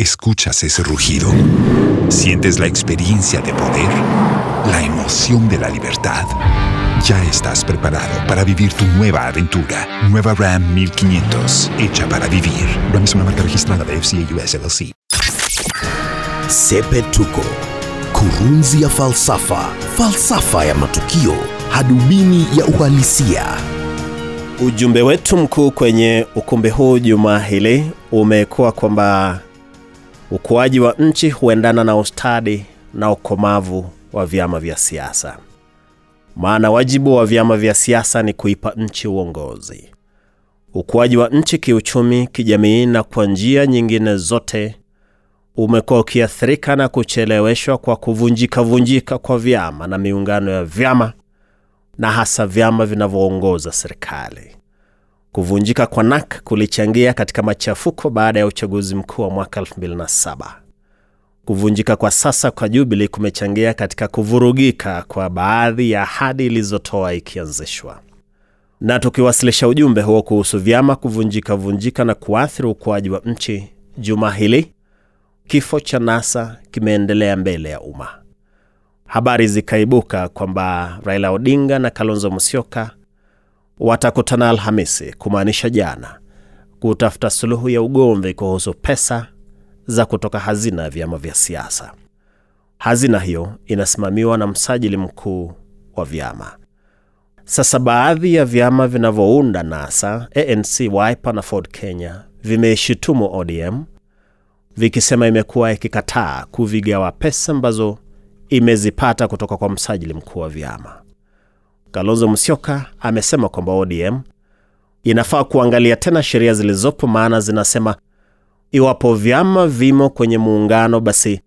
¿Escuchas ese rugido? ¿Sientes la experiencia de poder? ¿La emoción de la libertad? Ya estás preparado para vivir tu nueva aventura. Nueva Ram 1500, hecha para vivir. Ram es una marca registrada de FCA US LLC. Sepetuko, kurunzi ya falsafa, falsafa ya matukio, hadubini ya uhalisia. Ujumbe wetu mkuu kwenye ukumbi huu juma hili umekuwa kwamba ukuaji wa nchi huendana na ustadi na ukomavu wa vyama vya siasa. Maana wajibu wa vyama vya siasa ni kuipa nchi uongozi. Ukuaji wa nchi kiuchumi, kijamii na kwa njia nyingine zote umekuwa ukiathirika na kucheleweshwa kwa kuvunjika vunjika kwa vyama na miungano ya vyama na hasa vyama vinavyoongoza serikali. Kuvunjika kwa NAK kulichangia katika machafuko baada ya uchaguzi mkuu wa mwaka 2007. Kuvunjika kwa sasa kwa Jubilee kumechangia katika kuvurugika kwa baadhi ya ahadi ilizotoa ikianzishwa. Na tukiwasilisha ujumbe huo kuhusu vyama kuvunjika vunjika na kuathiri ukuaji wa nchi, juma hili kifo cha NASA kimeendelea mbele ya umma. Habari zikaibuka kwamba Raila Odinga na Kalonzo Musyoka watakutana Alhamisi, kumaanisha jana, kutafuta suluhu ya ugomvi kuhusu pesa za kutoka hazina ya vyama vya siasa. Hazina hiyo inasimamiwa na msajili mkuu wa vyama. Sasa baadhi ya vyama vinavyounda NASA, ANC, Wiper na Ford Kenya vimeishutumu ODM vikisema imekuwa ikikataa kuvigawa pesa ambazo imezipata kutoka kwa msajili mkuu wa vyama. Kalonzo Musyoka amesema kwamba ODM inafaa kuangalia tena sheria zilizopo, maana zinasema iwapo vyama vimo kwenye muungano, basi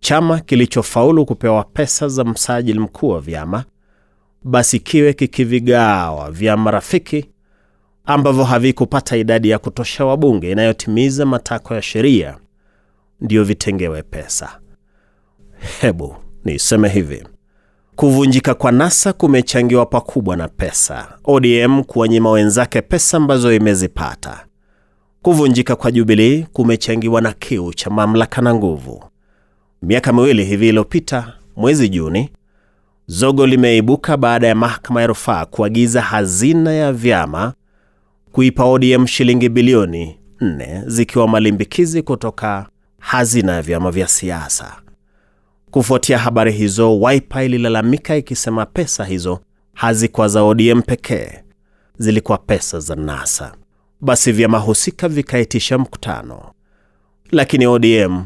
chama kilichofaulu kupewa pesa za msajili mkuu wa vyama basi kiwe kikivigawa vyama rafiki ambavyo havikupata idadi ya kutosha wabunge inayotimiza matakwa ya sheria ndio vitengewe pesa. Hebu niseme hivi, kuvunjika kwa NASA kumechangiwa pakubwa na pesa, ODM kuwanyima wenzake pesa ambazo imezipata. Kuvunjika kwa Jubilee kumechangiwa na kiu cha mamlaka na nguvu. Miaka miwili hivi iliyopita, mwezi Juni, zogo limeibuka baada ya mahakama ya rufaa kuagiza hazina ya vyama kuipa ODM shilingi bilioni nne zikiwa malimbikizi kutoka hazina ya vyama vya siasa. Kufuatia habari hizo, Wiper ililalamika ikisema pesa hizo hazikuwa za ODM pekee, zilikuwa pesa za NASA. Basi vyama husika vikaitisha mkutano, lakini ODM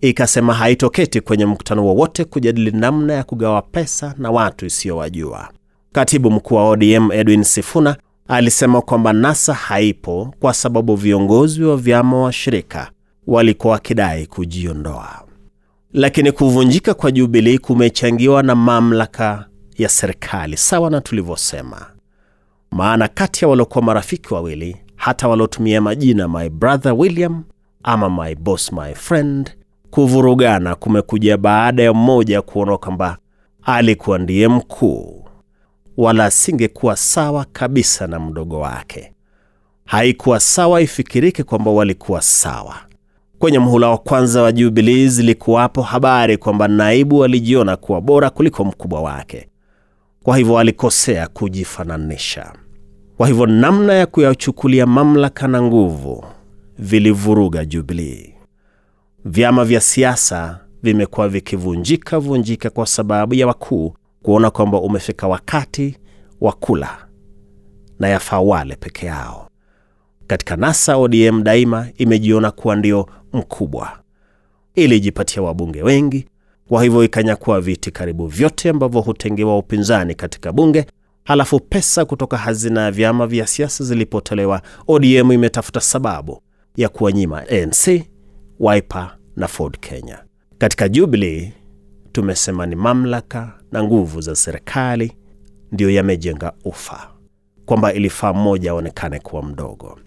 ikasema haitoketi kwenye mkutano wowote kujadili namna ya kugawa pesa na watu isiyowajua. Katibu mkuu wa ODM Edwin Sifuna alisema kwamba NASA haipo kwa sababu viongozi wa vyama washirika walikuwa wakidai kujiondoa. Lakini kuvunjika kwa Jubilii kumechangiwa na mamlaka ya serikali, sawa na tulivyosema. Maana kati ya waliokuwa marafiki wawili, hata waliotumia majina my brother William ama my boss my friend, kuvurugana kumekuja baada ya mmoja kuona kwamba alikuwa ndiye mkuu, wala asingekuwa sawa kabisa na mdogo wake. Haikuwa sawa ifikirike kwamba walikuwa sawa. Kwenye mhula wa kwanza wa Jubilee zilikuwapo habari kwamba naibu alijiona kuwa bora kuliko mkubwa wake, kwa hivyo alikosea kujifananisha. Kwa hivyo namna ya kuyachukulia mamlaka na nguvu vilivuruga Jubilee. Vyama vya siasa vimekuwa vikivunjika vunjika kwa sababu ya wakuu kuona kwamba umefika wakati wa kula na yafaa wale peke yao. Katika NASA, ODM daima imejiona kuwa ndio mkubwa, ilijipatia wabunge wengi, kwa hivyo ikanyakua viti karibu vyote ambavyo hutengewa upinzani katika bunge. Halafu pesa kutoka hazina ya vyama vya siasa zilipotolewa, ODM imetafuta sababu ya kuwanyima ANC, Wiper na Ford Kenya. Katika Jubilee tumesema ni mamlaka na nguvu za serikali ndiyo yamejenga ufa, kwamba ilifaa mmoja aonekane kuwa mdogo.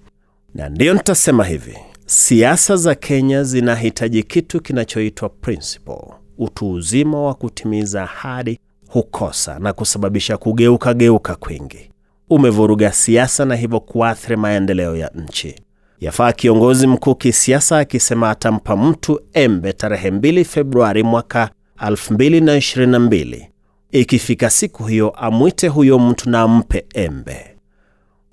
Na ndiyo nitasema hivi, siasa za Kenya zinahitaji kitu kinachoitwa principle. Utu uzima wa kutimiza ahadi hukosa na kusababisha kugeuka geuka kwingi. Umevuruga siasa na hivyo kuathiri maendeleo ya nchi. Yafaa kiongozi mkuu kisiasa akisema atampa mtu embe tarehe 2 Februari mwaka 2022. Ikifika siku hiyo amwite huyo mtu na ampe embe.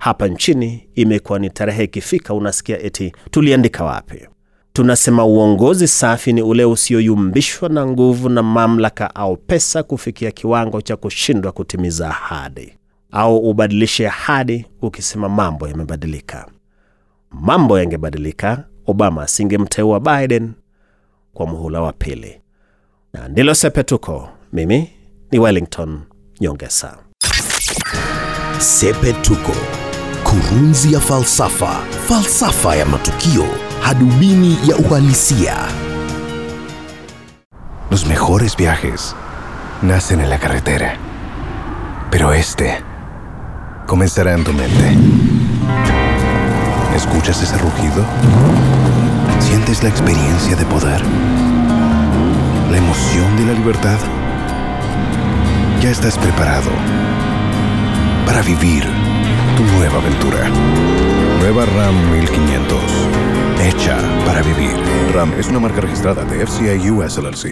Hapa nchini imekuwa ni tarehe ikifika, unasikia eti tuliandika wapi? Tunasema uongozi safi ni ule usioyumbishwa na nguvu na mamlaka au pesa kufikia kiwango cha kushindwa kutimiza ahadi, au ubadilishe ahadi ukisema mambo yamebadilika. Mambo yangebadilika, Obama asingemteua Biden kwa muhula wa pili. Na ndilo Sepetuko. Mimi ni Wellington Nyongesa. Sepetuko, kurunzi ya falsafa, falsafa ya matukio, hadubini ya uhalisia. Los mejores viajes nacen en la carretera, pero este comenzará en tu mente. ¿Escuchas ese rugido? ¿Sientes la experiencia de poder? ¿La emoción de la libertad? Ya estás preparado para vivir tu nueva aventura. Nueva RAM 1500. Hecha para vivir. RAM es una marca registrada de FCI US LLC.